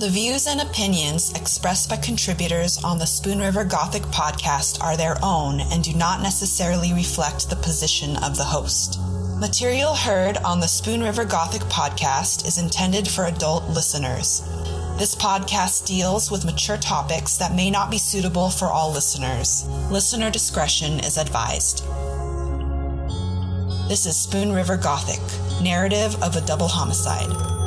The views and opinions expressed by contributors on the Spoon River Gothic podcast are their own and do not necessarily reflect the position of the host. Material heard on the Spoon River Gothic podcast is intended for adult listeners. This podcast deals with mature topics that may not be suitable for all listeners. Listener discretion is advised. This is Spoon River Gothic, narrative of a double homicide.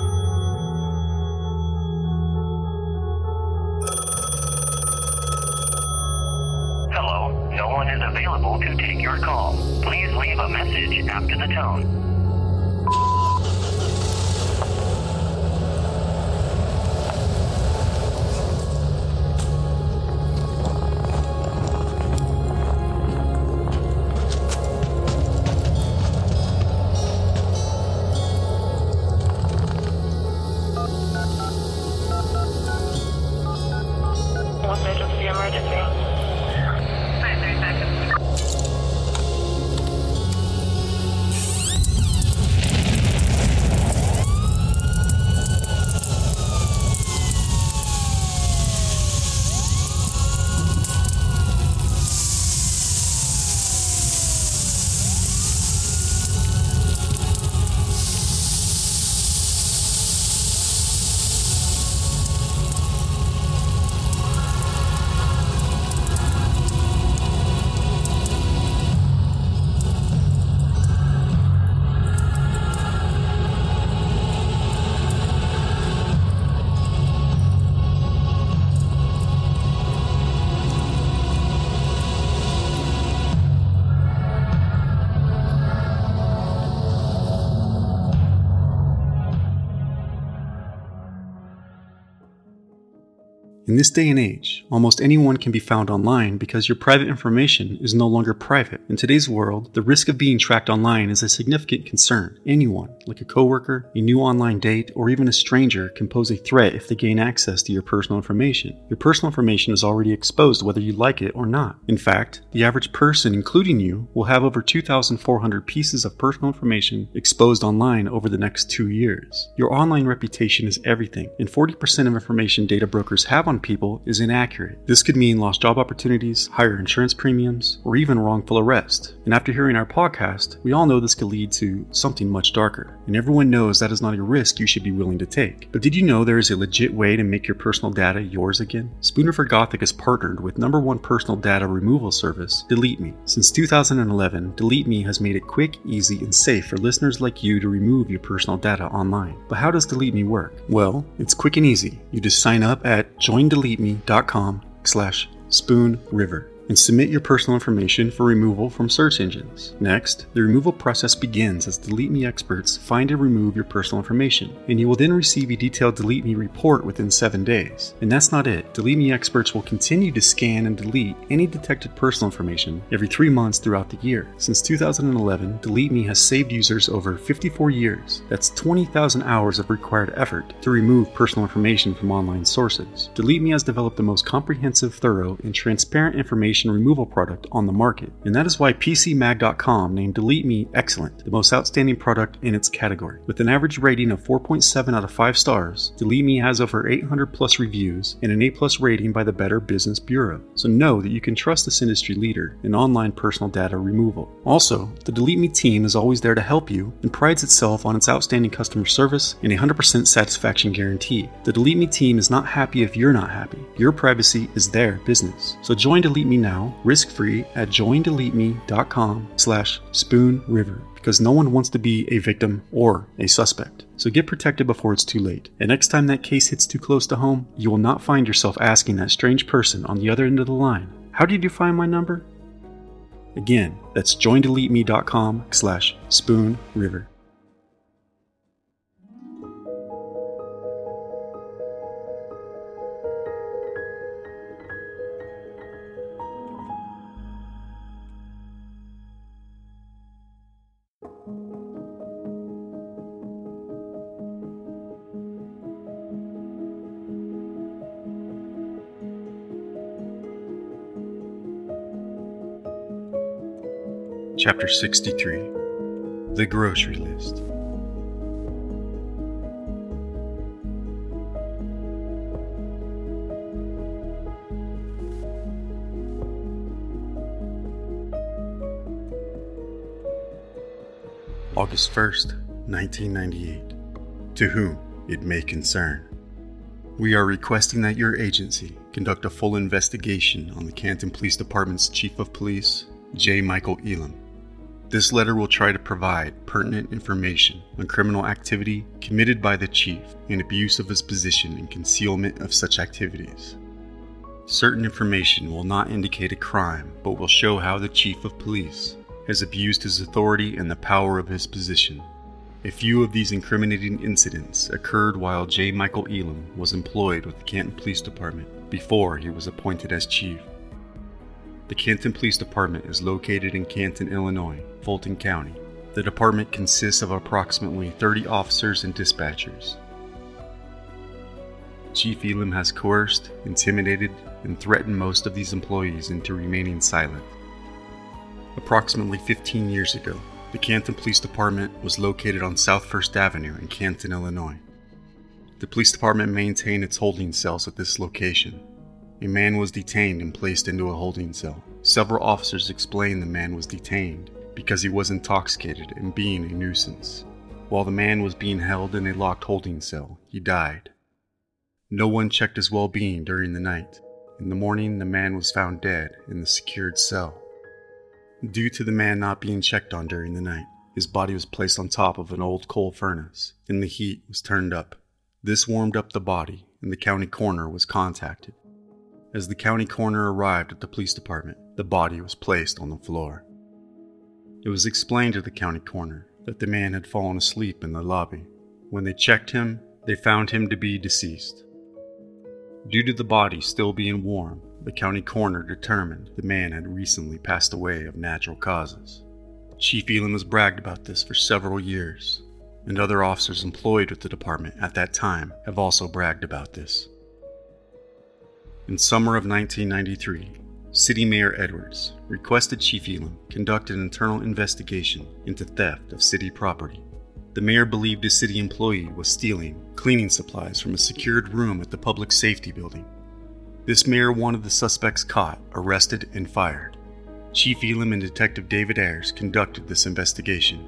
After the tone. In this day and age, almost anyone can be found online because your private information is no longer private. In today's world, the risk of being tracked online is a significant concern. Anyone, like a coworker, a new online date, or even a stranger, can pose a threat if they gain access to your personal information. Your personal information is already exposed whether you like it or not. In fact, the average person, including you, will have over 2,400 pieces of personal information exposed online over the next two years. Your online reputation is everything, and 40% of information data brokers have on people is inaccurate. This could mean lost job opportunities, higher insurance premiums, or even wrongful arrest. And after hearing our podcast, we all know this could lead to something much darker. And everyone knows that is not a risk you should be willing to take. But did you know there is a legit way to make your personal data yours again? Spoon River Gothic has partnered with number one personal data removal service, Delete Me. Since 2011, Delete Me has made it quick, easy, and safe for listeners like you to remove your personal data online. But how does Delete Me work? Well, it's quick and easy. You just sign up at join joindeleteme.com slash spoonriver and submit your personal information for removal from search engines. Next, the removal process begins as Delete Me experts find and remove your personal information, and you will then receive a detailed Delete Me report within 7 days. And that's not it. Delete Me experts will continue to scan and delete any detected personal information every 3 months throughout the year. Since 2011, Delete Me has saved users over 54 years. That's 20,000 hours of required effort to remove personal information from online sources. Delete Me has developed the most comprehensive, thorough, and transparent information removal product on the market, and that is why PCMag.com named Delete Me excellent, the most outstanding product in its category. With an average rating of 4.7 out of 5 stars, Delete Me has over 800 plus reviews and an A plus rating by the Better Business Bureau. So know that you can trust this industry leader in online personal data removal. Also, the Delete Me team is always there to help you and prides itself on its outstanding customer service and 100% satisfaction guarantee. The Delete Me team is not happy if you're not happy. Your privacy is their business. So join Delete Me now, risk-free at joindeleteme.com slash spoonriver because no one wants to be a victim or a suspect. So get protected before it's too late. And next time that case hits too close to home, you will not find yourself asking that strange person on the other end of the line, how did you find my number? Again, that's joindeleteme.com slash spoonriver. Chapter 63 The Grocery List. August 1st, 1998. To whom it may concern. We are requesting that your agency conduct a full investigation on the Canton Police Department's Chief of Police, J. Michael Elam, this letter will try to provide pertinent information on criminal activity committed by the Chief and abuse of his position and concealment of such activities. Certain information will not indicate a crime, but will show how the Chief of Police has abused his authority and the power of his position. A few of these incriminating incidents occurred while J. Michael Elam was employed with the Canton Police Department before he was appointed as chief. The Canton Police Department is located in Canton, Illinois, Fulton County. The department consists of approximately 30 officers and dispatchers. Chief Elam has coerced, intimidated, and threatened most of these employees into remaining silent. Approximately 15 years ago, the Canton Police Department was located on South First Avenue in Canton, Illinois. The police department maintained its holding cells at this location. A man was detained and placed into a holding cell. Several officers explained the man was detained because he was intoxicated and being a nuisance. While the man was being held in a locked holding cell, he died. No one checked his well being during the night. In the morning, the man was found dead in the secured cell. Due to the man not being checked on during the night, his body was placed on top of an old coal furnace, and the heat was turned up. This warmed up the body, and the county coroner was contacted. As the county coroner arrived at the police department, the body was placed on the floor. It was explained to the county coroner that the man had fallen asleep in the lobby. When they checked him, they found him to be deceased. Due to the body still being warm, the county coroner determined the man had recently passed away of natural causes. Chief Elam has bragged about this for several years, and other officers employed with the department at that time have also bragged about this. In summer of 1993, City Mayor Edwards requested Chief Elam conduct an internal investigation into theft of city property. The mayor believed a city employee was stealing cleaning supplies from a secured room at the public safety building. This mayor wanted the suspects caught, arrested, and fired. Chief Elam and Detective David Ayers conducted this investigation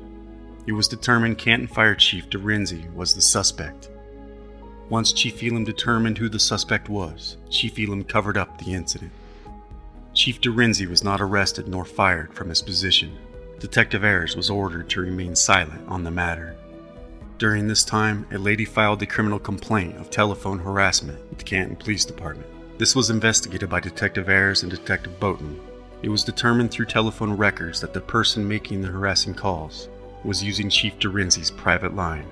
it was determined Canton Fire Chief DeRenzi was the suspect. Once Chief Elam determined who the suspect was, Chief Elam covered up the incident. Chief DeRenzi was not arrested nor fired from his position. Detective Ayers was ordered to remain silent on the matter. During this time, a lady filed a criminal complaint of telephone harassment with the Canton Police Department. This was investigated by Detective Ayers and Detective Boughton. It was determined through telephone records that the person making the harassing calls was using Chief DeRenzi's private line.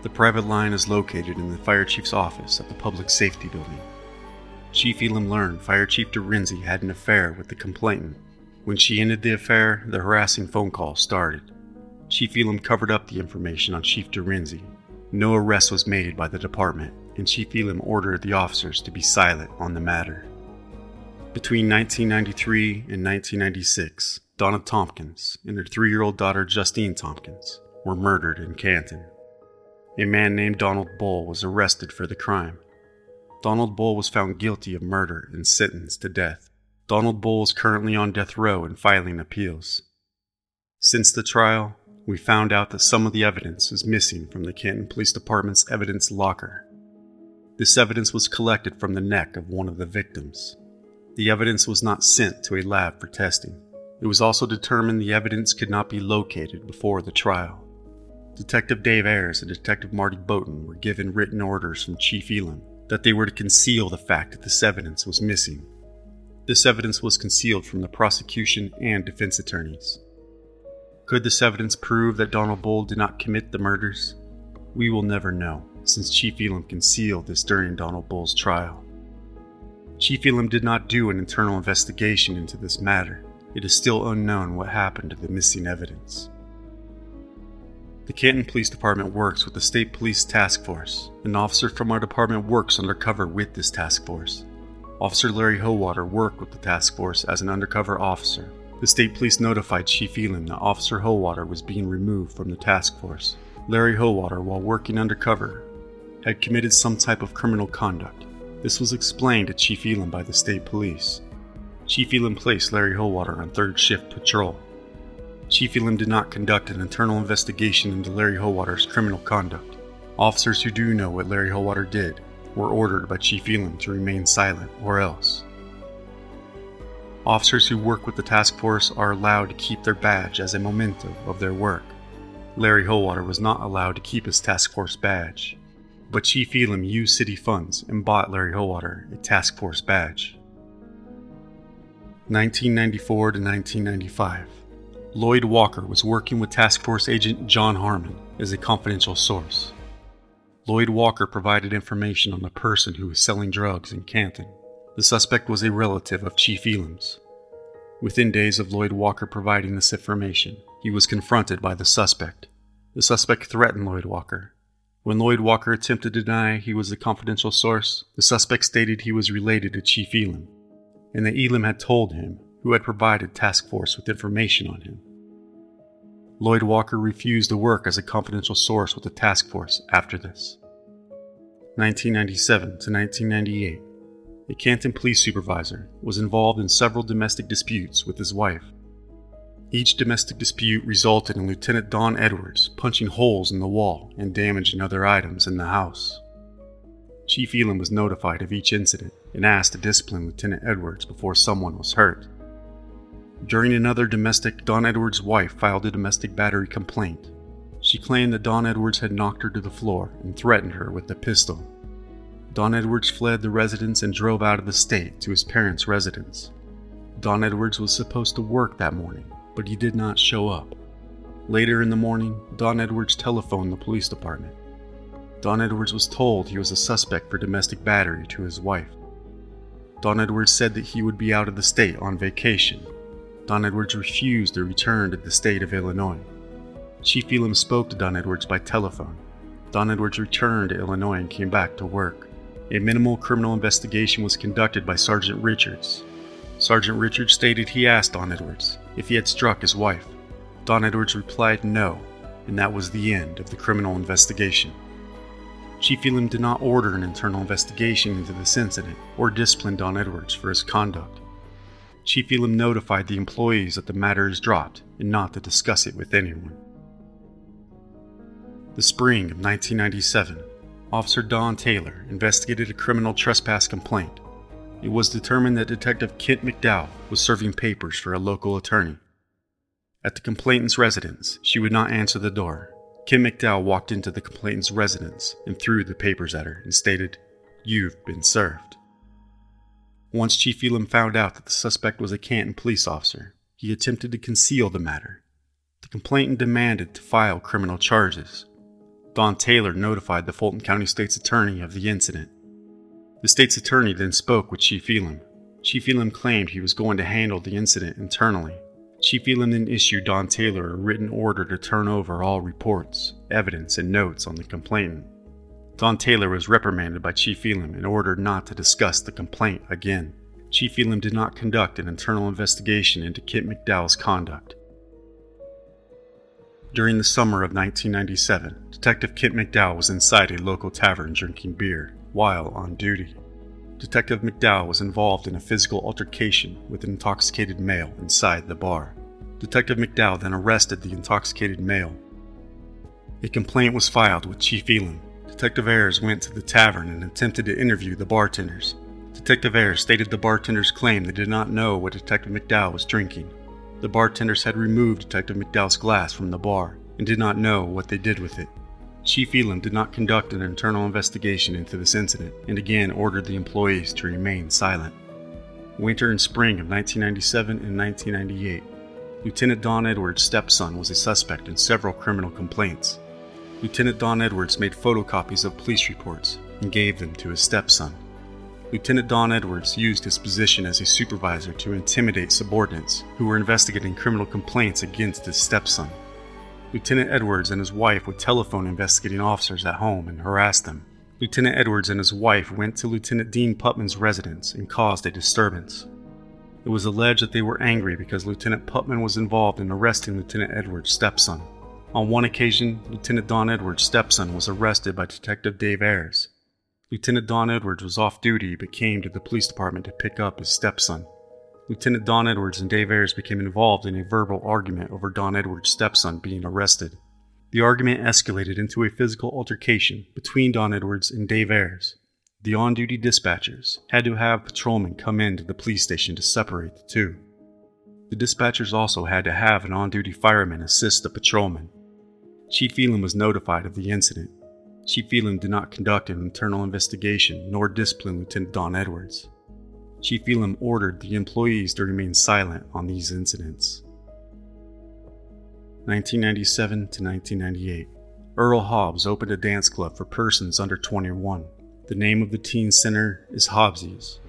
The private line is located in the fire chief's office at the public safety building. Chief Elam learned Fire Chief DeRenzi had an affair with the complainant. When she ended the affair, the harassing phone call started. Chief Elam covered up the information on Chief DeRenzi. No arrest was made by the department, and Chief Elam ordered the officers to be silent on the matter. Between 1993 and 1996, Donna Tompkins and her three year old daughter Justine Tompkins were murdered in Canton. A man named Donald Bull was arrested for the crime. Donald Bull was found guilty of murder and sentenced to death. Donald Bull is currently on death row and filing appeals. Since the trial, we found out that some of the evidence is missing from the Canton Police Department's evidence locker. This evidence was collected from the neck of one of the victims. The evidence was not sent to a lab for testing. It was also determined the evidence could not be located before the trial. Detective Dave Ayers and Detective Marty Boughton were given written orders from Chief Elam that they were to conceal the fact that this evidence was missing. This evidence was concealed from the prosecution and defense attorneys. Could this evidence prove that Donald Bull did not commit the murders? We will never know, since Chief Elam concealed this during Donald Bull's trial. Chief Elam did not do an internal investigation into this matter it is still unknown what happened to the missing evidence. The Canton Police Department works with the State Police Task Force. An officer from our department works undercover with this task force. Officer Larry Howater worked with the task force as an undercover officer. The state police notified Chief Elam that Officer Howater was being removed from the task force. Larry Howater, while working undercover, had committed some type of criminal conduct. This was explained to Chief Elam by the state police. Chief Elam placed Larry Howater on third shift patrol. Chief Elam did not conduct an internal investigation into Larry Howater's criminal conduct. Officers who do know what Larry Howater did were ordered by Chief Elam to remain silent or else. Officers who work with the task force are allowed to keep their badge as a memento of their work. Larry Howater was not allowed to keep his task force badge, but Chief Elam used city funds and bought Larry Howater a task force badge. 1994 to 1995. Lloyd Walker was working with Task Force Agent John Harmon as a confidential source. Lloyd Walker provided information on the person who was selling drugs in Canton. The suspect was a relative of Chief Elam's. Within days of Lloyd Walker providing this information, he was confronted by the suspect. The suspect threatened Lloyd Walker. When Lloyd Walker attempted to deny he was the confidential source, the suspect stated he was related to Chief Elam, and that Elam had told him who had provided Task Force with information on him. Lloyd Walker refused to work as a confidential source with the task force after this. 1997 to 1998, a Canton police supervisor was involved in several domestic disputes with his wife. Each domestic dispute resulted in Lieutenant Don Edwards punching holes in the wall and damaging other items in the house. Chief Elam was notified of each incident and asked to discipline Lieutenant Edwards before someone was hurt. During another domestic, Don Edwards' wife filed a domestic battery complaint. She claimed that Don Edwards had knocked her to the floor and threatened her with a pistol. Don Edwards fled the residence and drove out of the state to his parents' residence. Don Edwards was supposed to work that morning, but he did not show up. Later in the morning, Don Edwards telephoned the police department. Don Edwards was told he was a suspect for domestic battery to his wife. Don Edwards said that he would be out of the state on vacation Don Edwards refused to return to the state of Illinois. Chief Elam spoke to Don Edwards by telephone. Don Edwards returned to Illinois and came back to work. A minimal criminal investigation was conducted by Sergeant Richards. Sergeant Richards stated he asked Don Edwards if he had struck his wife. Don Edwards replied no, and that was the end of the criminal investigation. Chief Elam did not order an internal investigation into this incident or discipline Don Edwards for his conduct. Chief Elam notified the employees that the matter is dropped and not to discuss it with anyone. The spring of 1997, Officer Don Taylor investigated a criminal trespass complaint. It was determined that Detective Kent McDowell was serving papers for a local attorney. At the complainant's residence, she would not answer the door. Kent McDowell walked into the complainant's residence and threw the papers at her and stated, You've been served. Once Chief Elam found out that the suspect was a Canton police officer, he attempted to conceal the matter. The complainant demanded to file criminal charges. Don Taylor notified the Fulton County State's Attorney of the incident. The state's attorney then spoke with Chief Elam. Chief Elam claimed he was going to handle the incident internally. Chief Elam then issued Don Taylor a written order to turn over all reports, evidence, and notes on the complainant. Don Taylor was reprimanded by Chief Elam and ordered not to discuss the complaint again. Chief Elam did not conduct an internal investigation into Kit McDowell's conduct. During the summer of 1997, Detective Kit McDowell was inside a local tavern drinking beer while on duty. Detective McDowell was involved in a physical altercation with an intoxicated male inside the bar. Detective McDowell then arrested the intoxicated male. A complaint was filed with Chief Elam, Detective Ayers went to the tavern and attempted to interview the bartenders. Detective Ayers stated the bartenders claimed they did not know what Detective McDowell was drinking. The bartenders had removed Detective McDowell's glass from the bar and did not know what they did with it. Chief Elam did not conduct an internal investigation into this incident and again ordered the employees to remain silent. Winter and spring of 1997 and 1998, Lieutenant Don Edwards' stepson was a suspect in several criminal complaints. Lieutenant Don Edwards made photocopies of police reports and gave them to his stepson. Lieutenant Don Edwards used his position as a supervisor to intimidate subordinates who were investigating criminal complaints against his stepson. Lieutenant Edwards and his wife would telephone investigating officers at home and harass them. Lieutenant Edwards and his wife went to Lieutenant Dean Putman's residence and caused a disturbance. It was alleged that they were angry because Lieutenant Putman was involved in arresting Lieutenant Edwards' stepson. On one occasion, Lieutenant Don Edwards' stepson was arrested by Detective Dave Ayers. Lieutenant Don Edwards was off duty but came to the police department to pick up his stepson. Lieutenant Don Edwards and Dave Ayers became involved in a verbal argument over Don Edwards' stepson being arrested. The argument escalated into a physical altercation between Don Edwards and Dave Ayers. The on duty dispatchers had to have patrolmen come into the police station to separate the two. The dispatchers also had to have an on duty fireman assist the patrolman. Chief Elam was notified of the incident. Chief Elam did not conduct an internal investigation nor discipline Lieutenant Don Edwards. Chief Elam ordered the employees to remain silent on these incidents. 1997 to 1998, Earl Hobbs opened a dance club for persons under 21. The name of the teen center is Hobbsies.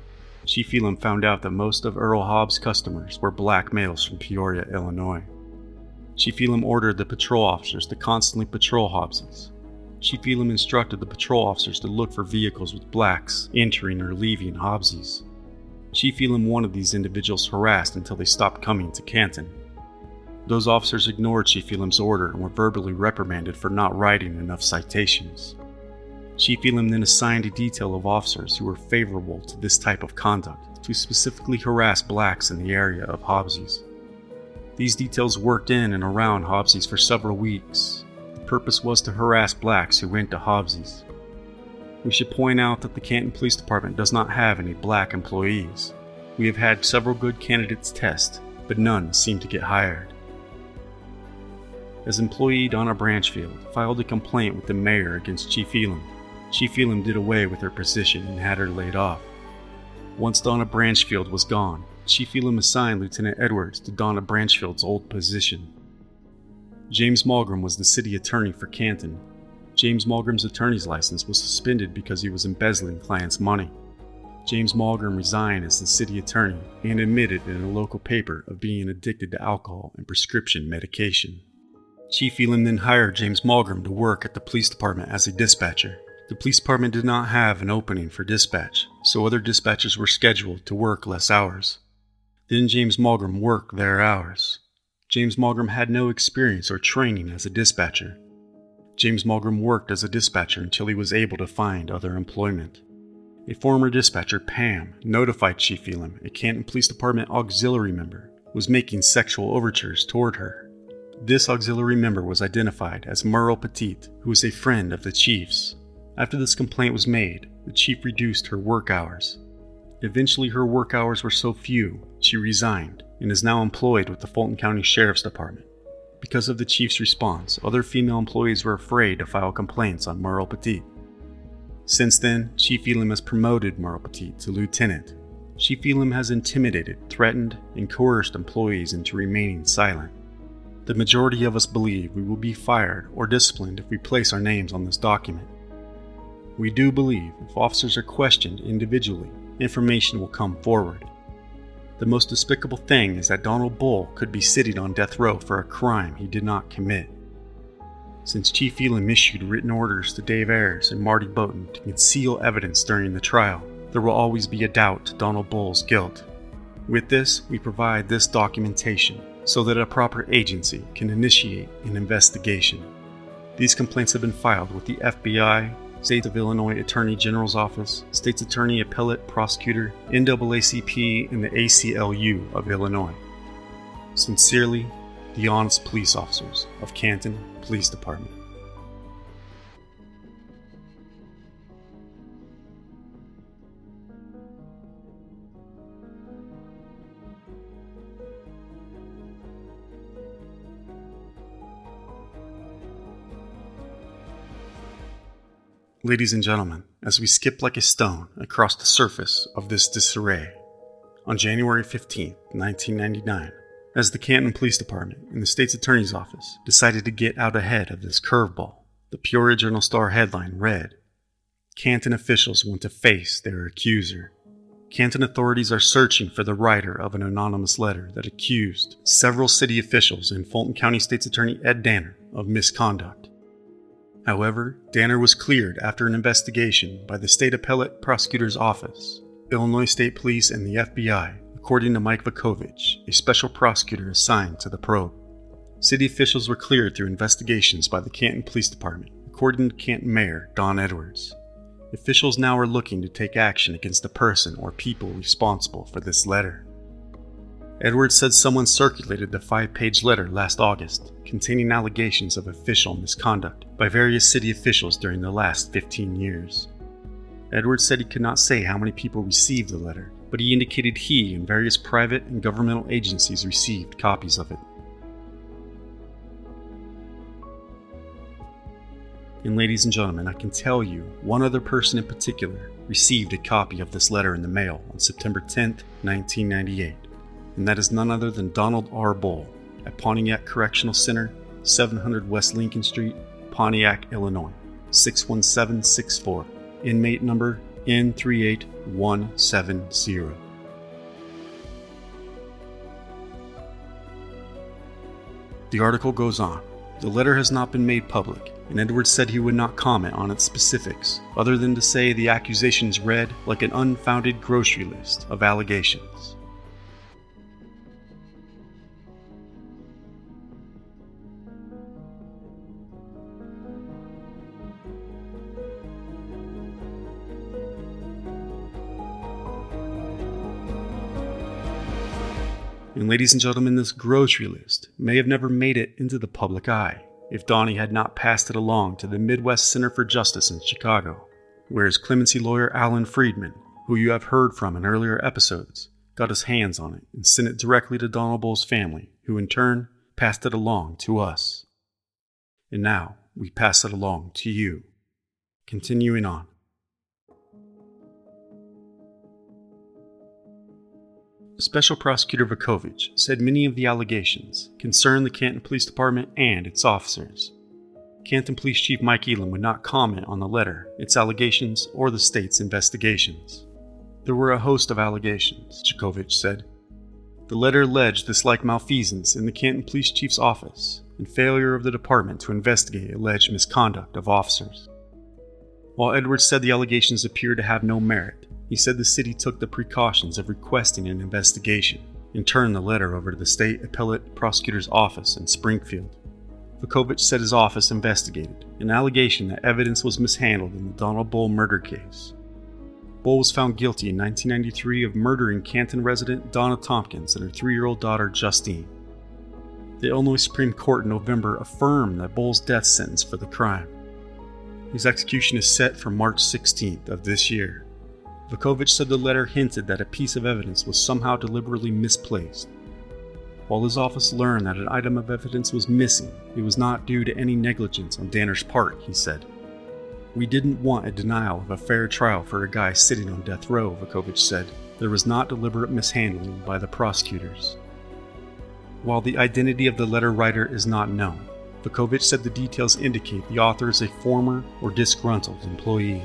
Chief Elam found out that most of Earl Hobbs' customers were black males from Peoria, Illinois. Chief Elam ordered the patrol officers to constantly patrol Hobbsies. Chief Elam instructed the patrol officers to look for vehicles with blacks entering or leaving Hobbsies. Chief Elam wanted these individuals harassed until they stopped coming to Canton. Those officers ignored Chief Elam's order and were verbally reprimanded for not writing enough citations. Chief Elam then assigned a detail of officers who were favorable to this type of conduct to specifically harass blacks in the area of Hobbsies. These details worked in and around Hobbsies for several weeks. The purpose was to harass blacks who went to Hobbsies. We should point out that the Canton Police Department does not have any black employees. We have had several good candidates test, but none seem to get hired. As employee Donna Branchfield filed a complaint with the mayor against Chief Elam, Chief Elam did away with her position and had her laid off. Once Donna Branchfield was gone, Chief Elam assigned Lieutenant Edwards to Donna Branchfield's old position. James Malgrim was the city attorney for Canton James Malgrim's attorney's license was suspended because he was embezzling clients' money. James Malgrim resigned as the city attorney and admitted in a local paper of being addicted to alcohol and prescription medication. Chief Elam then hired James Malgrim to work at the police department as a dispatcher. The police department did not have an opening for dispatch, so other dispatchers were scheduled to work less hours. Then James Malgrim worked their hours. James Malgrim had no experience or training as a dispatcher, James Malgrim worked as a dispatcher until he was able to find other employment. A former dispatcher, Pam, notified Chief Elam a Canton Police Department auxiliary member was making sexual overtures toward her. This auxiliary member was identified as Merle Petit, who was a friend of the chief's. After this complaint was made, the chief reduced her work hours. Eventually, her work hours were so few, she resigned and is now employed with the Fulton County Sheriff's Department. Because of the chief's response, other female employees were afraid to file complaints on Merle Petit. Since then, Chief Elam has promoted Merle Petit to lieutenant. Chief Elam has intimidated, threatened, and coerced employees into remaining silent. The majority of us believe we will be fired or disciplined if we place our names on this document. We do believe if officers are questioned individually, information will come forward. The most despicable thing is that Donald Bull could be sitting on death row for a crime he did not commit. Since Chief Elam issued written orders to Dave Ayers and Marty Bowden to conceal evidence during the trial, there will always be a doubt to Donald Bull's guilt. With this, we provide this documentation so that a proper agency can initiate an investigation. These complaints have been filed with the FBI, State of Illinois Attorney General's Office, State's Attorney Appellate Prosecutor, NAACP, and the ACLU of Illinois. Sincerely, the honest police officers of Canton Police Department. Ladies and gentlemen, as we skip like a stone across the surface of this disarray, on January 15, 1999, as the Canton Police Department and the state's attorney's office decided to get out ahead of this curveball, the Peoria Journal Star headline read Canton officials want to face their accuser. Canton authorities are searching for the writer of an anonymous letter that accused several city officials and Fulton County State's Attorney Ed Danner of misconduct. However, Danner was cleared after an investigation by the State Appellate Prosecutor's Office, Illinois State Police, and the FBI, according to Mike Vukovich, a special prosecutor assigned to the probe. City officials were cleared through investigations by the Canton Police Department, according to Canton Mayor Don Edwards. Officials now are looking to take action against the person or people responsible for this letter. Edwards said someone circulated the five page letter last August containing allegations of official misconduct by various city officials during the last 15 years. Edwards said he could not say how many people received the letter, but he indicated he and various private and governmental agencies received copies of it. And ladies and gentlemen, I can tell you one other person in particular received a copy of this letter in the mail on September 10, 1998, and that is none other than Donald R. Bull at Pontiac Correctional Center, 700 West Lincoln Street, Pontiac, Illinois, 61764, inmate number N38170. The article goes on. The letter has not been made public, and Edwards said he would not comment on its specifics, other than to say the accusations read like an unfounded grocery list of allegations. And ladies and gentlemen, this grocery list may have never made it into the public eye if Donnie had not passed it along to the Midwest Center for Justice in Chicago, where his clemency lawyer Alan Friedman, who you have heard from in earlier episodes, got his hands on it and sent it directly to Donald Bull's family, who in turn passed it along to us. And now we pass it along to you. Continuing on. Special Prosecutor Vukovich said many of the allegations concern the Canton Police Department and its officers. Canton Police Chief Mike Elam would not comment on the letter, its allegations, or the state's investigations. There were a host of allegations, Vukovich said. The letter alleged dislike malfeasance in the Canton Police Chief's office and failure of the department to investigate alleged misconduct of officers. While Edwards said the allegations appeared to have no merit, he said the city took the precautions of requesting an investigation and turned the letter over to the state appellate prosecutor's office in Springfield. Vukovich said his office investigated an allegation that evidence was mishandled in the Donald Bull murder case. Bull was found guilty in 1993 of murdering Canton resident Donna Tompkins and her three year old daughter Justine. The Illinois Supreme Court in November affirmed that Bull's death sentence for the crime. His execution is set for March 16th of this year. Vukovich said the letter hinted that a piece of evidence was somehow deliberately misplaced. While his office learned that an item of evidence was missing, it was not due to any negligence on Danner's part, he said. We didn't want a denial of a fair trial for a guy sitting on death row, Vukovich said. There was not deliberate mishandling by the prosecutors. While the identity of the letter writer is not known, Vukovich said the details indicate the author is a former or disgruntled employee.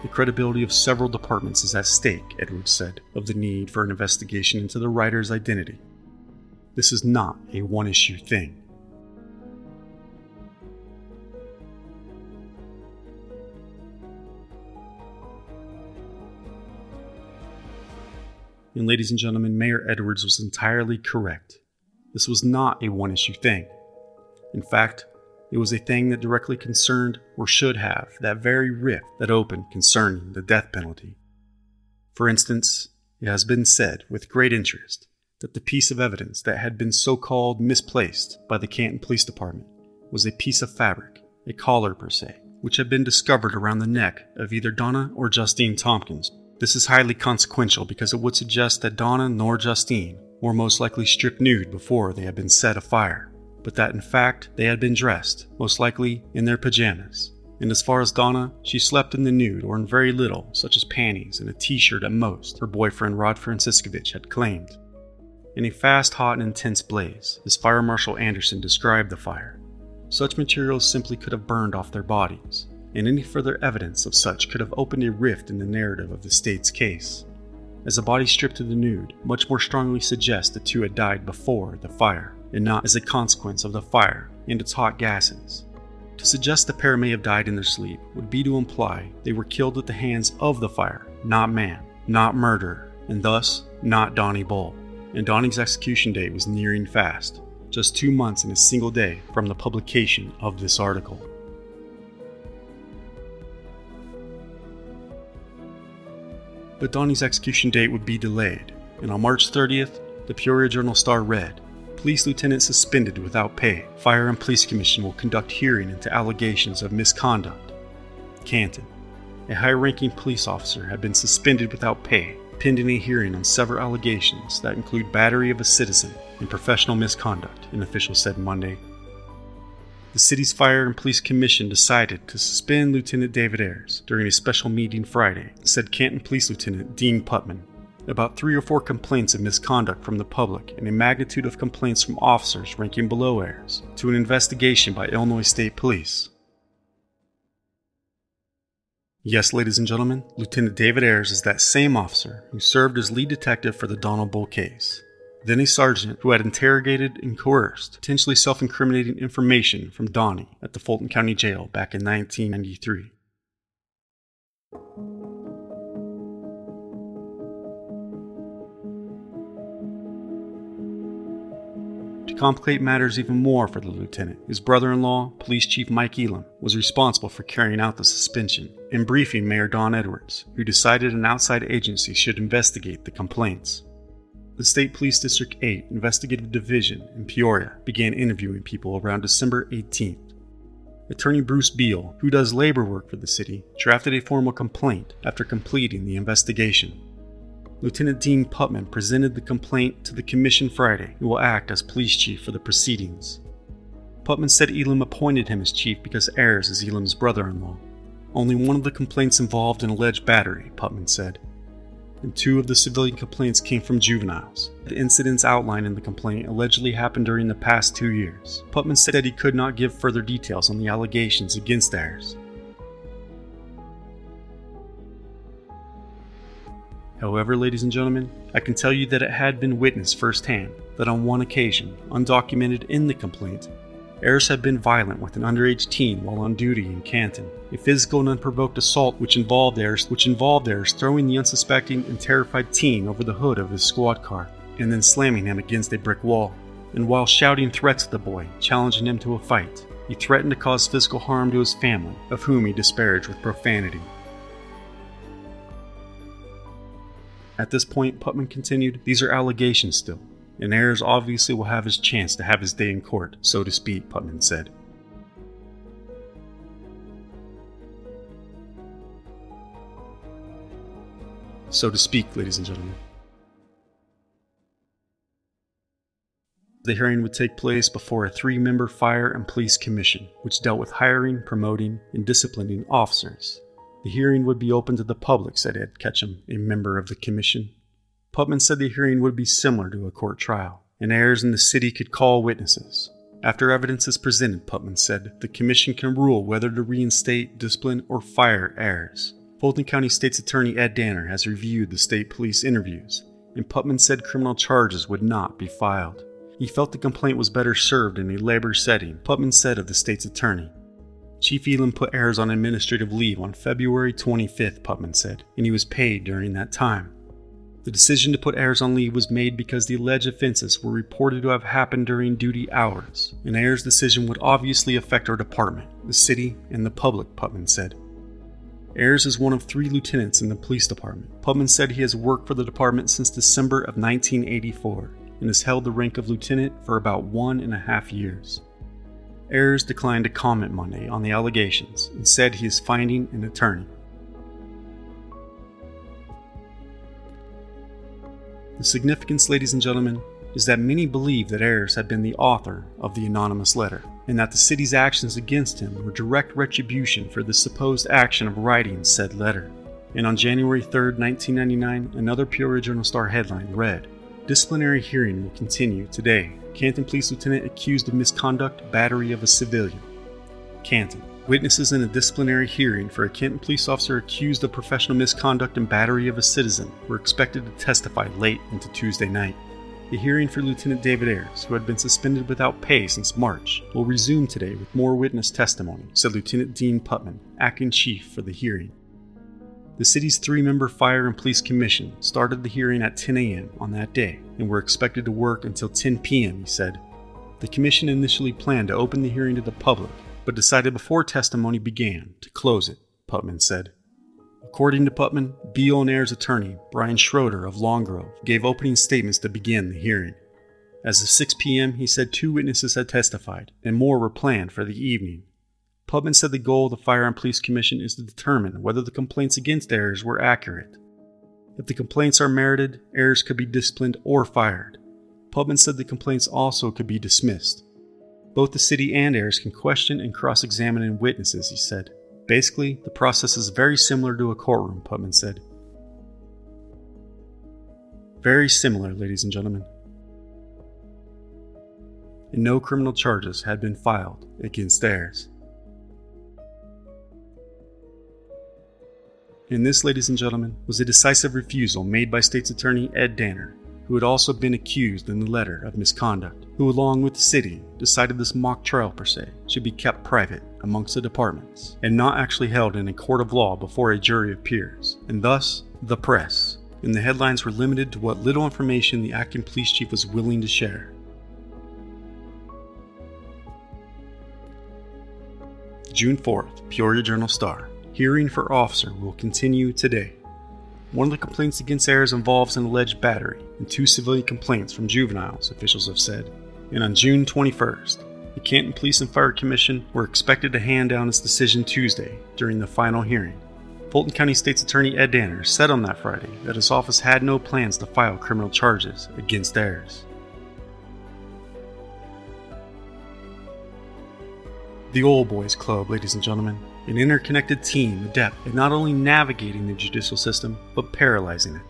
The credibility of several departments is at stake, Edwards said, of the need for an investigation into the writer's identity. This is not a one issue thing. And, ladies and gentlemen, Mayor Edwards was entirely correct. This was not a one issue thing. In fact, it was a thing that directly concerned, or should have, that very rift that opened concerning the death penalty. For instance, it has been said with great interest that the piece of evidence that had been so called misplaced by the Canton Police Department was a piece of fabric, a collar per se, which had been discovered around the neck of either Donna or Justine Tompkins. This is highly consequential because it would suggest that Donna nor Justine were most likely stripped nude before they had been set afire but that in fact they had been dressed, most likely in their pajamas. And as far as Donna, she slept in the nude or in very little, such as panties and a t shirt at most, her boyfriend Rod Franciscovich had claimed. In a fast, hot, and intense blaze, as Fire Marshal Anderson described the fire, such materials simply could have burned off their bodies, and any further evidence of such could have opened a rift in the narrative of the state's case. As a body stripped to the nude much more strongly suggests the two had died before the fire and not as a consequence of the fire and its hot gases. To suggest the pair may have died in their sleep would be to imply they were killed at the hands of the fire, not man, not murder, and thus not Donnie Bull. And Donnie's execution date was nearing fast, just two months and a single day from the publication of this article. But Donnie's execution date would be delayed, and on March 30th, The Peoria Journal Star read Police lieutenant suspended without pay. Fire and Police Commission will conduct hearing into allegations of misconduct. Canton. A high ranking police officer had been suspended without pay, pending a hearing on several allegations that include battery of a citizen and professional misconduct, an official said Monday. The city's Fire and Police Commission decided to suspend Lieutenant David Ayers during a special meeting Friday, said Canton Police Lieutenant Dean Putman. About three or four complaints of misconduct from the public and a magnitude of complaints from officers ranking below Ayers to an investigation by Illinois State Police. Yes, ladies and gentlemen, Lieutenant David Ayers is that same officer who served as lead detective for the Donald Bull case then a sergeant who had interrogated and coerced potentially self incriminating information from Donnie at the Fulton County Jail back in 1993. Complicate matters even more for the lieutenant, his brother in law, Police Chief Mike Elam, was responsible for carrying out the suspension and briefing Mayor Don Edwards, who decided an outside agency should investigate the complaints. The State Police District 8 Investigative Division in Peoria began interviewing people around December 18th. Attorney Bruce Beal, who does labor work for the city, drafted a formal complaint after completing the investigation. Lieutenant Dean Putman presented the complaint to the Commission Friday, who will act as police chief for the proceedings. Putman said Elam appointed him as chief because Ayers is Elam's brother in law. Only one of the complaints involved an alleged battery, Putman said and two of the civilian complaints came from juveniles. The incidents outlined in the complaint allegedly happened during the past two years. Putman said that he could not give further details on the allegations against Ayers. However, ladies and gentlemen, I can tell you that it had been witnessed firsthand that on one occasion, undocumented in the complaint, Ayers had been violent with an underage teen while on duty in Canton. A physical and unprovoked assault which involved Ayers, which involved Ayers throwing the unsuspecting and terrified teen over the hood of his squad car and then slamming him against a brick wall. And while shouting threats at the boy, challenging him to a fight, he threatened to cause physical harm to his family, of whom he disparaged with profanity. At this point, Putman continued, These are allegations still and Ayers obviously will have his chance to have his day in court, so to speak, Putman said. So to speak, ladies and gentlemen. The hearing would take place before a three member fire and police commission, which dealt with hiring, promoting, and disciplining officers. The hearing would be open to the public, said Ed Ketchum, a member of the commission. Putman said the hearing would be similar to a court trial, and Ayers in the city could call witnesses. After evidence is presented, Putman said, the commission can rule whether to reinstate, discipline, or fire Ayers. Fulton County State's Attorney Ed Danner has reviewed the state police interviews, and Putman said criminal charges would not be filed. He felt the complaint was better served in a labor setting, Putman said of the state's attorney. Chief Elam put Ayers on administrative leave on February 25th, Putman said, and he was paid during that time. The decision to put Ayers on leave was made because the alleged offenses were reported to have happened during duty hours, and Ayers' decision would obviously affect our department, the city, and the public, Putman said. Ayers is one of three lieutenants in the police department. Putman said he has worked for the department since December of 1984 and has held the rank of lieutenant for about one and a half years. Ayers declined to comment Monday on the allegations and said he is finding an attorney. The significance, ladies and gentlemen, is that many believe that Ayers had been the author of the anonymous letter, and that the city's actions against him were direct retribution for the supposed action of writing said letter. And on January 3, 1999, another Peoria Journal Star headline read Disciplinary hearing will continue today. Canton Police Lieutenant accused of misconduct, battery of a civilian. Canton. Witnesses in a disciplinary hearing for a Canton police officer accused of professional misconduct and battery of a citizen were expected to testify late into Tuesday night. The hearing for Lieutenant David Ayers, who had been suspended without pay since March, will resume today with more witness testimony, said Lieutenant Dean Putman, acting chief for the hearing. The city's three member fire and police commission started the hearing at 10 a.m. on that day and were expected to work until 10 p.m., he said. The commission initially planned to open the hearing to the public but decided before testimony began to close it, Putman said. According to Putman, Beale and Ayers' attorney, Brian Schroeder of Long Grove, gave opening statements to begin the hearing. As of 6 p.m., he said two witnesses had testified, and more were planned for the evening. Putman said the goal of the Fire and Police Commission is to determine whether the complaints against Ayers were accurate. If the complaints are merited, Ayers could be disciplined or fired. Putman said the complaints also could be dismissed. Both the city and Ayers can question and cross examine witnesses, he said. Basically, the process is very similar to a courtroom, Putman said. Very similar, ladies and gentlemen. And no criminal charges had been filed against Ayers. And this, ladies and gentlemen, was a decisive refusal made by State's Attorney Ed Danner, who had also been accused in the letter of misconduct, who, along with the city, decided this mock trial per se should be kept private amongst the departments and not actually held in a court of law before a jury of peers, and thus the press. And the headlines were limited to what little information the acting police chief was willing to share. June 4th, Peoria Journal Star. Hearing for officer will continue today. One of the complaints against Ayers involves an alleged battery, and two civilian complaints from juveniles, officials have said. And on June 21st, the Canton Police and Fire Commission were expected to hand down its decision Tuesday during the final hearing. Fulton County State's Attorney Ed Danner said on that Friday that his office had no plans to file criminal charges against Ayers. The Old Boys Club, ladies and gentlemen, an interconnected team adept at not only navigating the judicial system, but paralyzing it.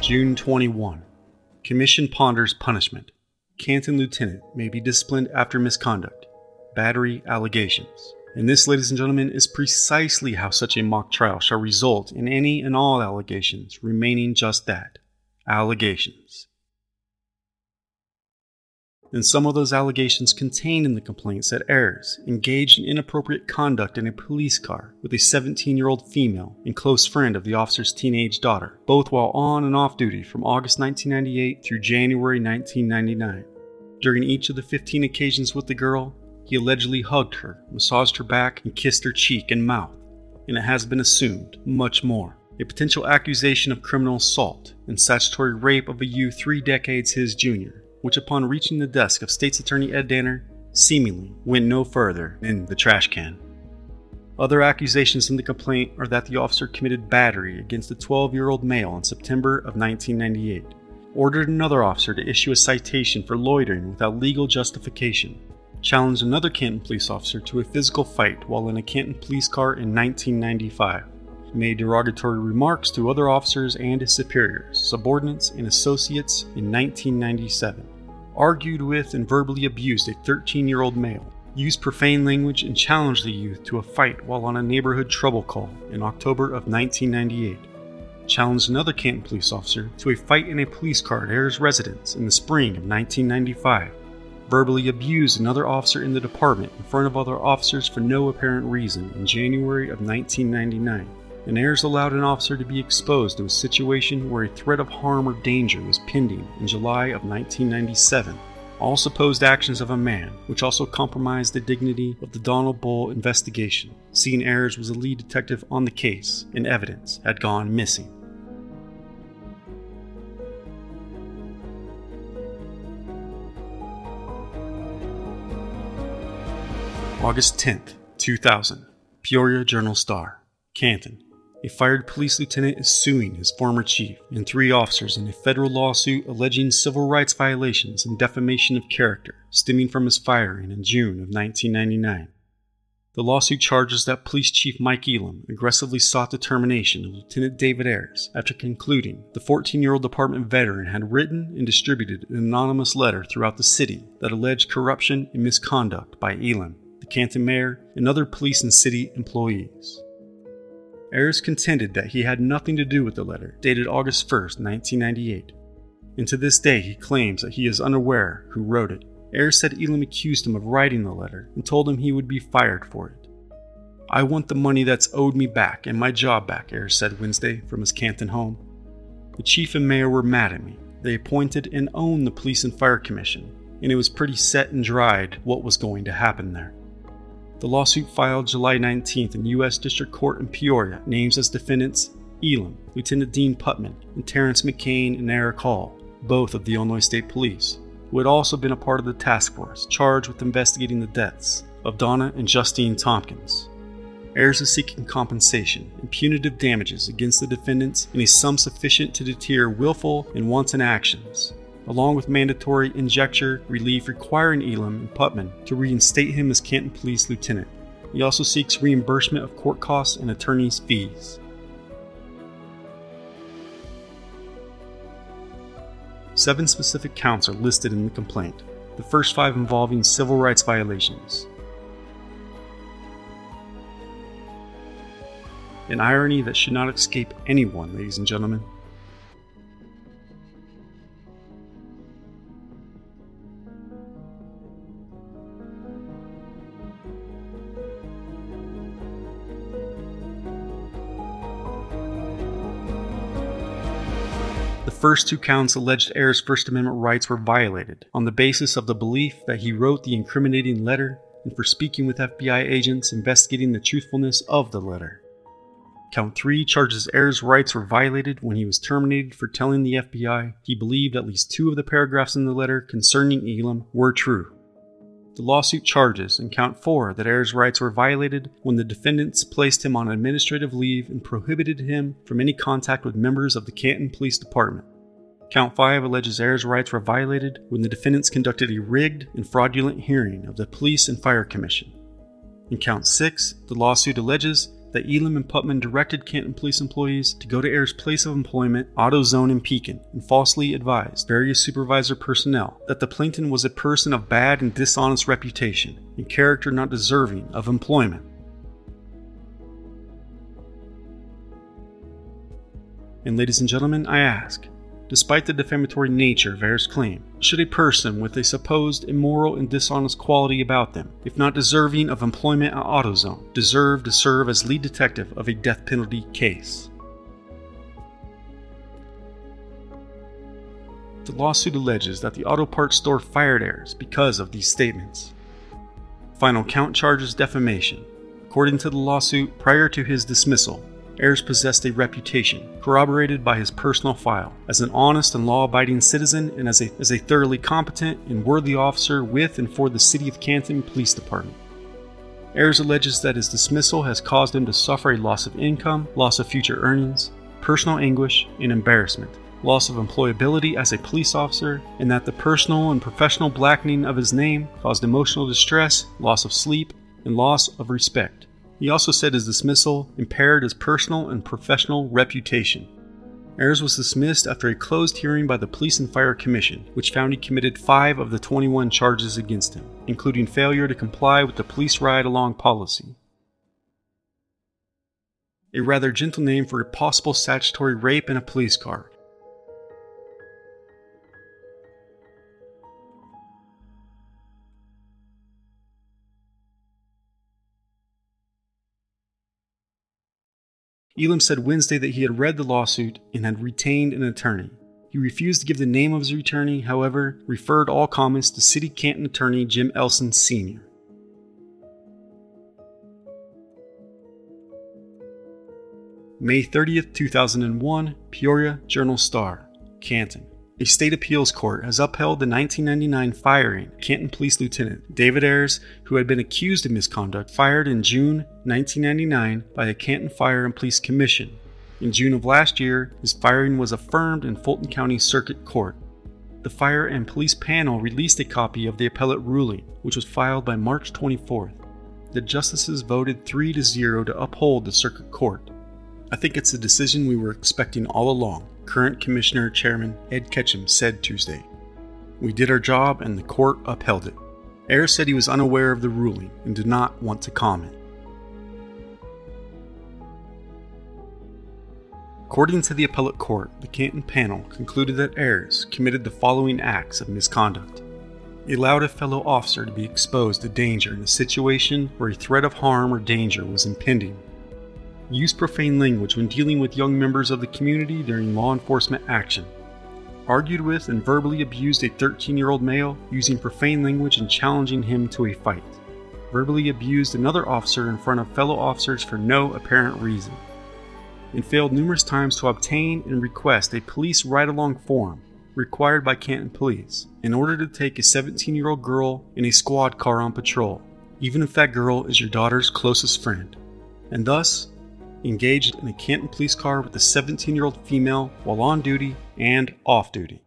June 21. Commission ponders punishment. Canton lieutenant may be disciplined after misconduct. Battery allegations. And this, ladies and gentlemen, is precisely how such a mock trial shall result in any and all allegations remaining just that allegations. And some of those allegations contained in the complaint said Ayers engaged in inappropriate conduct in a police car with a 17 year old female and close friend of the officer's teenage daughter, both while on and off duty from August 1998 through January 1999. During each of the 15 occasions with the girl, he allegedly hugged her, massaged her back, and kissed her cheek and mouth, and it has been assumed much more. A potential accusation of criminal assault and statutory rape of a youth three decades his junior, which upon reaching the desk of State's Attorney Ed Danner, seemingly went no further than the trash can. Other accusations in the complaint are that the officer committed battery against a 12 year old male in September of 1998, ordered another officer to issue a citation for loitering without legal justification, challenged another Canton police officer to a physical fight while in a Canton police car in 1995, made derogatory remarks to other officers and his superiors, subordinates, and associates in 1997, argued with and verbally abused a 13 year old male, used profane language and challenged the youth to a fight while on a neighborhood trouble call in October of 1998 challenged another Canton police officer to a fight in a police car at Ayers' residence in the spring of 1995 verbally abused another officer in the department in front of other officers for no apparent reason in January of 1999. And Ayers allowed an officer to be exposed to a situation where a threat of harm or danger was pending in July of 1997. All supposed actions of a man, which also compromised the dignity of the Donald Bull investigation, seeing Ayers was a lead detective on the case and evidence had gone missing. August 10th, 2000. Peoria Journal Star. Canton. A fired police lieutenant is suing his former chief and three officers in a federal lawsuit alleging civil rights violations and defamation of character stemming from his firing in June of 1999. The lawsuit charges that Police Chief Mike Elam aggressively sought the termination of Lieutenant David Ayers after concluding the 14 year old department veteran had written and distributed an anonymous letter throughout the city that alleged corruption and misconduct by Elam the Canton mayor, and other police and city employees. Ayers contended that he had nothing to do with the letter, dated August 1, 1998, and to this day he claims that he is unaware who wrote it. Ayers said Elam accused him of writing the letter and told him he would be fired for it. I want the money that's owed me back and my job back, Ayers said Wednesday from his Canton home. The chief and mayor were mad at me. They appointed and owned the Police and Fire Commission, and it was pretty set and dried what was going to happen there. The lawsuit filed July 19th in U.S. District Court in Peoria names as defendants Elam, Lieutenant Dean Putman, and Terrence McCain and Eric Hall, both of the Illinois State Police, who had also been a part of the task force charged with investigating the deaths of Donna and Justine Tompkins. Ayers is seeking compensation and punitive damages against the defendants in a sum sufficient to deter willful and wanton actions, along with mandatory injunctive relief requiring Elam and Putman to reinstate him as Canton Police Lieutenant. He also seeks reimbursement of court costs and attorney's fees. Seven specific counts are listed in the complaint, the first five involving civil rights violations. An irony that should not escape anyone, ladies and gentlemen. First two counts alleged Ayers' First Amendment rights were violated on the basis of the belief that he wrote the incriminating letter and for speaking with FBI agents investigating the truthfulness of the letter. Count 3 charges Ayers' rights were violated when he was terminated for telling the FBI he believed at least two of the paragraphs in the letter concerning Elam were true. The lawsuit charges in count 4 that Ayers' rights were violated when the defendants placed him on administrative leave and prohibited him from any contact with members of the Canton Police Department. Count 5 alleges Ayers' rights were violated when the defendants conducted a rigged and fraudulent hearing of the Police and Fire Commission. In count 6, the lawsuit alleges that Elam and Putman directed Canton police employees to go to Ayers' place of employment, AutoZone in Pekin, and falsely advised various supervisor personnel that the plaintiff was a person of bad and dishonest reputation and character not deserving of employment. And ladies and gentlemen, I ask, Despite the defamatory nature of Ayers' claim, should a person with a supposed immoral and dishonest quality about them, if not deserving of employment at AutoZone, deserve to serve as lead detective of a death penalty case? The lawsuit alleges that the auto parts store fired Ayers because of these statements. Final count charges defamation. According to the lawsuit, prior to his dismissal, Ayers possessed a reputation, corroborated by his personal file, as an honest and law abiding citizen and as a, as a thoroughly competent and worthy officer with and for the City of Canton Police Department. Ayers alleges that his dismissal has caused him to suffer a loss of income, loss of future earnings, personal anguish, and embarrassment, loss of employability as a police officer, and that the personal and professional blackening of his name caused emotional distress, loss of sleep, and loss of respect. He also said his dismissal impaired his personal and professional reputation. Ayers was dismissed after a closed hearing by the Police and Fire Commission, which found he committed five of the 21 charges against him, including failure to comply with the police ride along policy. A rather gentle name for a possible statutory rape in a police car, Elam said Wednesday that he had read the lawsuit and had retained an attorney. He refused to give the name of his attorney, however, referred all comments to City Canton attorney Jim Elson Sr. May 30th, 2001, Peoria Journal Star, Canton a state appeals court has upheld the 1999 firing Canton Police Lieutenant David Ayers, who had been accused of misconduct, fired in June 1999 by the Canton Fire and Police Commission. In June of last year, his firing was affirmed in Fulton County Circuit Court. The Fire and Police panel released a copy of the appellate ruling, which was filed by March 24th. The justices voted 3 to 0 to uphold the Circuit Court. I think it's a decision we were expecting all along current Commissioner Chairman Ed Ketchum said Tuesday. We did our job and the court upheld it. Ayers said he was unaware of the ruling and did not want to comment. According to the appellate court, the Canton panel concluded that Ayers committed the following acts of misconduct He allowed a fellow officer to be exposed to danger in a situation where a threat of harm or danger was impending. Used profane language when dealing with young members of the community during law enforcement action. Argued with and verbally abused a 13 year old male using profane language and challenging him to a fight. Verbally abused another officer in front of fellow officers for no apparent reason. And failed numerous times to obtain and request a police ride along form required by Canton Police in order to take a 17 year old girl in a squad car on patrol, even if that girl is your daughter's closest friend, and thus engaged in a Canton Police car with a 17 year old female while on duty and off duty.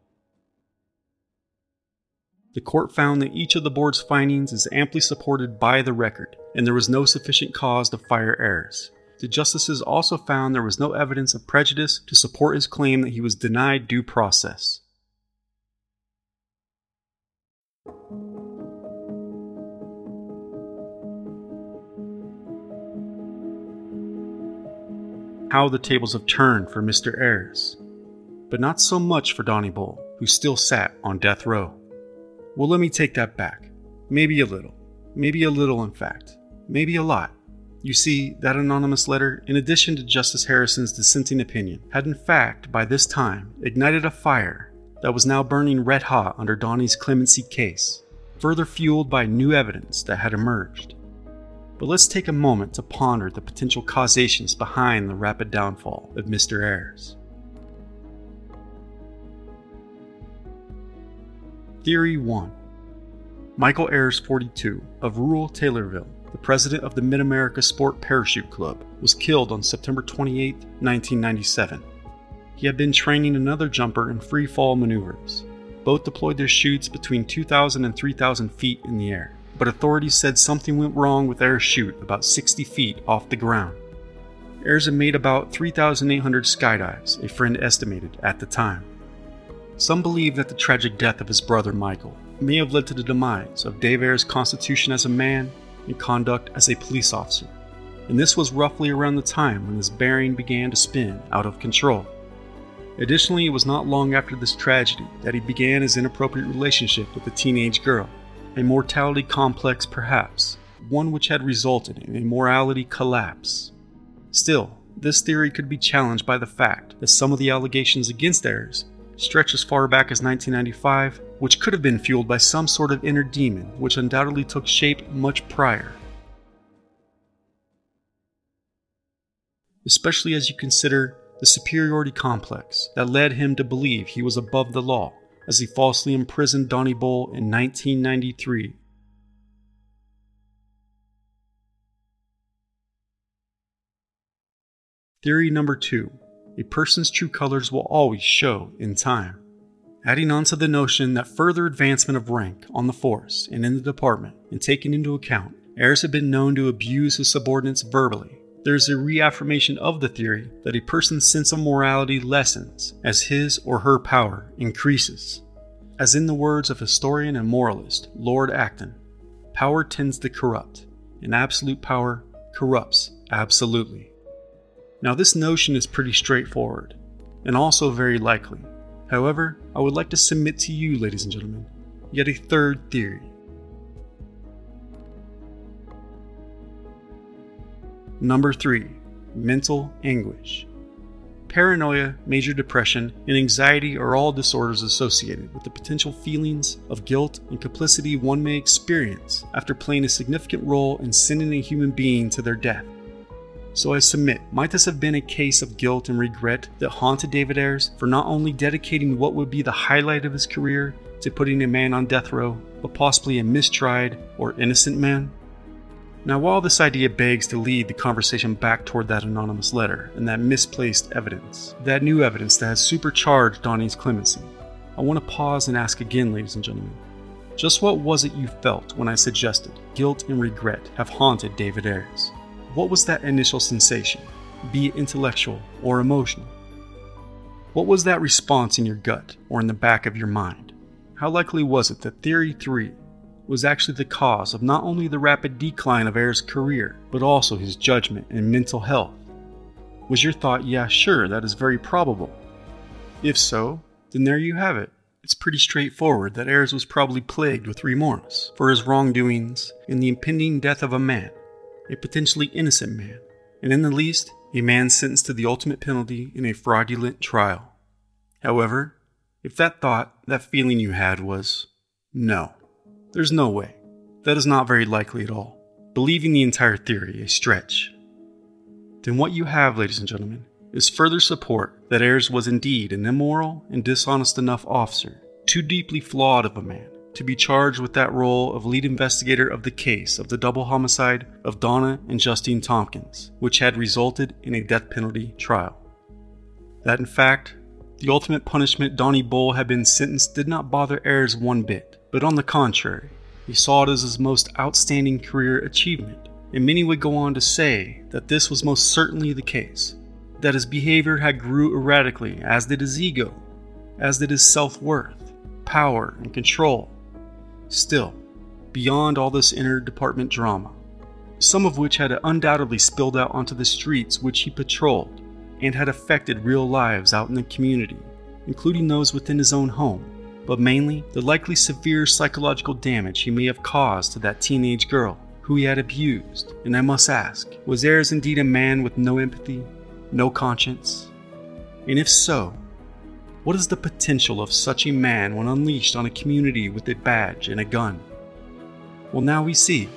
The court found that each of the board's findings is amply supported by the record, and there was no sufficient cause to fire Ayers. The justices also found there was no evidence of prejudice to support his claim that he was denied due process. How the tables have turned for Mr. Ayers. But not so much for Donnie Bull, who still sat on death row. Well, let me take that back. Maybe a little. Maybe a little, in fact. Maybe a lot. You see, that anonymous letter, in addition to Justice Harrison's dissenting opinion, had in fact, by this time, ignited a fire that was now burning red hot under Donnie's clemency case, further fueled by new evidence that had emerged. But let's take a moment to ponder the potential causations behind the rapid downfall of Mr. Ayers. Theory 1 Michael Ayers, 42, of rural Taylorville, the president of the Mid America Sport Parachute Club, was killed on September 28, 1997. He had been training another jumper in free fall maneuvers. Both deployed their chutes between 2,000 and 3,000 feet in the air but authorities said something went wrong with Ayers' chute about 60 feet off the ground. Had made about 3,800 skydives, a friend estimated at the time. Some believe that the tragic death of his brother Michael may have led to the demise of Dave Ayers' constitution as a man and conduct as a police officer, and this was roughly around the time when his bearing began to spin out of control. Additionally, it was not long after this tragedy that he began his inappropriate relationship with a teenage girl a mortality complex perhaps, one which had resulted in a morality collapse. Still, this theory could be challenged by the fact that some of the allegations against Ayers stretch as far back as 1995, which could have been fueled by some sort of inner demon which undoubtedly took shape much prior. Especially as you consider the superiority complex that led him to believe he was above the law as he falsely imprisoned Donnie Bull in 1993. Theory number two a person's true colors will always show in time. Adding on to the notion that further advancement of rank on the force and in the department, and taking into account, Ayers had been known to abuse his subordinates verbally there is a reaffirmation of the theory that a person's sense of morality lessens as his or her power increases. As in the words of historian and moralist Lord Acton, power tends to corrupt, and absolute power corrupts absolutely. Now, this notion is pretty straightforward, and also very likely. However, I would like to submit to you, ladies and gentlemen, yet a third theory Number 3. Mental anguish. Paranoia, major depression, and anxiety are all disorders associated with the potential feelings of guilt and complicity one may experience after playing a significant role in sending a human being to their death. So I submit, might this have been a case of guilt and regret that haunted David Ayers for not only dedicating what would be the highlight of his career to putting a man on death row, but possibly a mistried or innocent man? Now, while this idea begs to lead the conversation back toward that anonymous letter and that misplaced evidence, that new evidence that has supercharged Donnie's clemency, I want to pause and ask again, ladies and gentlemen, just what was it you felt when I suggested guilt and regret have haunted David Ayers? What was that initial sensation, be it intellectual or emotional? What was that response in your gut or in the back of your mind? How likely was it that Theory 3 was actually the cause of not only the rapid decline of Ayers' career, but also his judgment and mental health. Was your thought, yeah, sure, that is very probable? If so, then there you have it. it's pretty straightforward that Ayers was probably plagued with remorse for his wrongdoings and the impending death of a man, a potentially innocent man, and in the least, a man sentenced to the ultimate penalty in a fraudulent trial. However, if that thought, that feeling you had was, no, there's no way, that is not very likely at all, believing the entire theory a stretch, then what you have, ladies and gentlemen, is further support that Ayers was indeed an immoral and dishonest enough officer, too deeply flawed of a man, to be charged with that role of lead investigator of the case of the double homicide of Donna and Justine Tompkins, which had resulted in a death penalty trial. That, in fact, the ultimate punishment Donnie Bull had been sentenced did not bother Ayers one bit, but on the contrary, he saw it as his most outstanding career achievement, and many would go on to say that this was most certainly the case, that his behavior had grew erratically, as did his ego, as did his self-worth, power, and control. Still, beyond all this inter-department drama, some of which had undoubtedly spilled out onto the streets which he patrolled and had affected real lives out in the community, including those within his own home, but mainly the likely severe psychological damage he may have caused to that teenage girl who he had abused. And I must ask, was Ayers indeed a man with no empathy, no conscience? And if so, what is the potential of such a man when unleashed on a community with a badge and a gun? Well, now we see.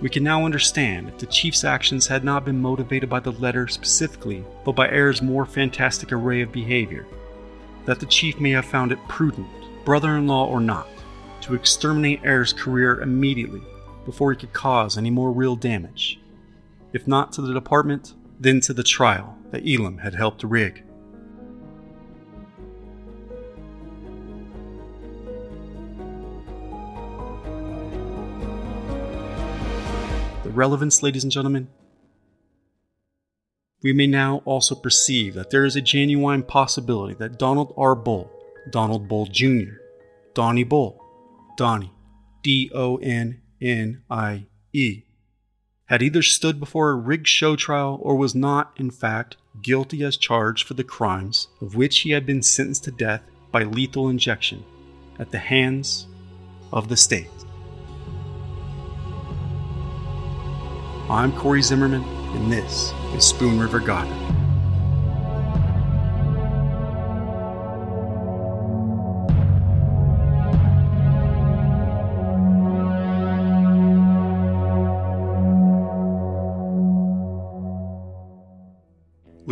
We can now understand if the chief's actions had not been motivated by the letter specifically, but by Ayers' more fantastic array of behavior, that the chief may have found it prudent, brother in law or not, to exterminate Ayers' career immediately before he could cause any more real damage. If not to the department, then to the trial that Elam had helped rig. The relevance, ladies and gentlemen, we may now also perceive that there is a genuine possibility that Donald R. Bull, Donald Bull Jr., Donnie Bull, Donnie, D O N N I E, had either stood before a rigged show trial or was not, in fact, guilty as charged for the crimes of which he had been sentenced to death by lethal injection at the hands of the state. I'm Corey Zimmerman, and this is Spoon River Gothic.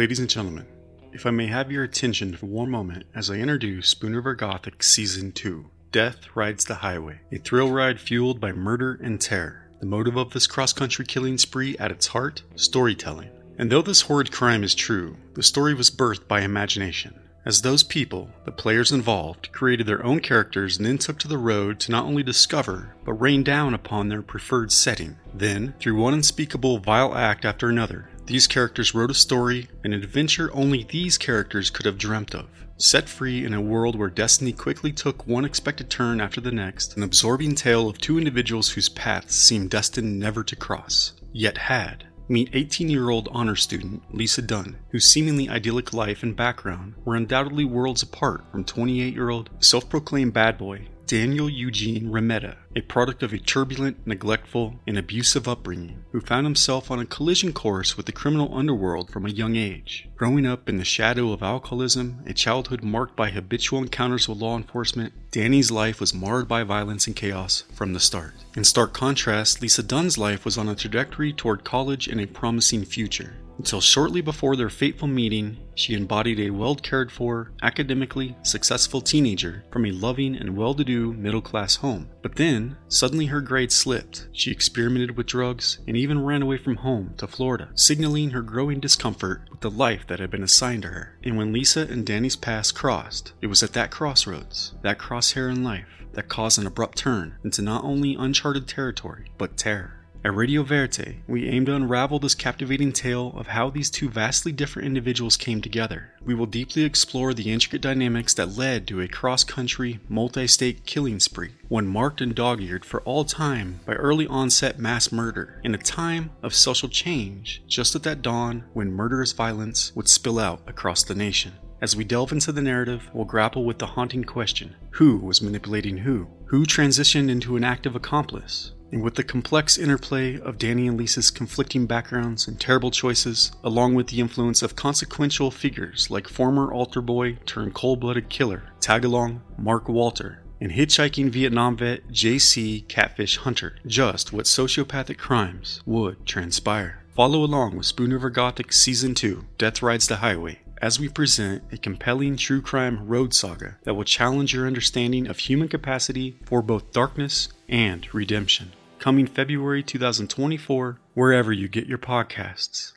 Ladies and gentlemen, if I may have your attention for one moment as I introduce Spoon River Gothic Season 2 Death Rides the Highway, a thrill ride fueled by murder and terror. The motive of this cross country killing spree at its heart storytelling. And though this horrid crime is true, the story was birthed by imagination. As those people, the players involved, created their own characters and then took to the road to not only discover, but rain down upon their preferred setting. Then, through one unspeakable vile act after another, these characters wrote a story, an adventure only these characters could have dreamt of. Set free in a world where destiny quickly took one expected turn after the next, an absorbing tale of two individuals whose paths seemed destined never to cross, yet had. Meet 18 year old honor student Lisa Dunn, whose seemingly idyllic life and background were undoubtedly worlds apart from 28 year old self proclaimed bad boy Daniel Eugene Remeta, a product of a turbulent, neglectful, and abusive upbringing, who found himself on a collision course with the criminal underworld from a young age. Growing up in the shadow of alcoholism, a childhood marked by habitual encounters with law enforcement, Danny's life was marred by violence and chaos from the start. In stark contrast, Lisa Dunn's life was on a trajectory toward college and a promising future. Until shortly before their fateful meeting, she embodied a well cared for, academically successful teenager from a loving and well to do middle class home. But then, suddenly her grades slipped. She experimented with drugs and even ran away from home to Florida, signaling her growing discomfort with the life that had been assigned to her. And when Lisa and Danny's paths crossed, it was at that crossroads, that crosshair in life, that caused an abrupt turn into not only uncharted territory, but terror. At Radio Verite, we aim to unravel this captivating tale of how these two vastly different individuals came together. We will deeply explore the intricate dynamics that led to a cross country, multi state killing spree, one marked and dog eared for all time by early onset mass murder, in a time of social change, just at that dawn when murderous violence would spill out across the nation. As we delve into the narrative, we'll grapple with the haunting question who was manipulating who? Who transitioned into an active accomplice? And with the complex interplay of Danny and Lisa's conflicting backgrounds and terrible choices, along with the influence of consequential figures like former altar boy turned cold blooded killer Tagalong Mark Walter, and hitchhiking Vietnam vet JC Catfish Hunter, just what sociopathic crimes would transpire. Follow along with Spoon River Gothic Season 2 Death Rides the Highway as we present a compelling true crime road saga that will challenge your understanding of human capacity for both darkness and redemption. Coming February 2024, wherever you get your podcasts.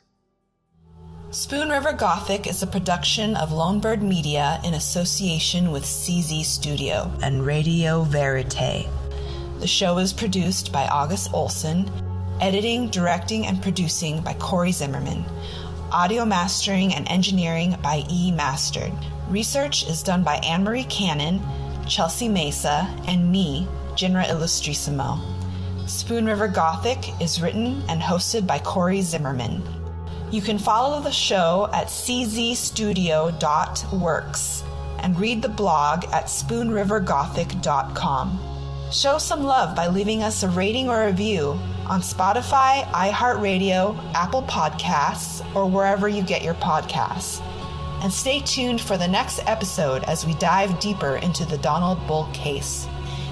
Spoon River Gothic is a production of Lonebird Media in association with CZ Studio and Radio Verite. The show is produced by August Olson, editing, directing, and producing by Corey Zimmerman, audio mastering and engineering by E Mastered. Research is done by Anne Marie Cannon, Chelsea Mesa, and me, Jinra Illustrissimo. Spoon River Gothic is written and hosted by Corey Zimmerman. You can follow the show at czstudio.works and read the blog at spoonrivergothic.com. Show some love by leaving us a rating or review on Spotify, iHeartRadio, Apple Podcasts, or wherever you get your podcasts. And stay tuned for the next episode as we dive deeper into the Donald Bull case.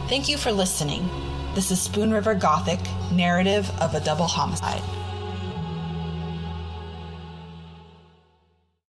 Thank you for listening. This is Spoon River Gothic, narrative of a double homicide.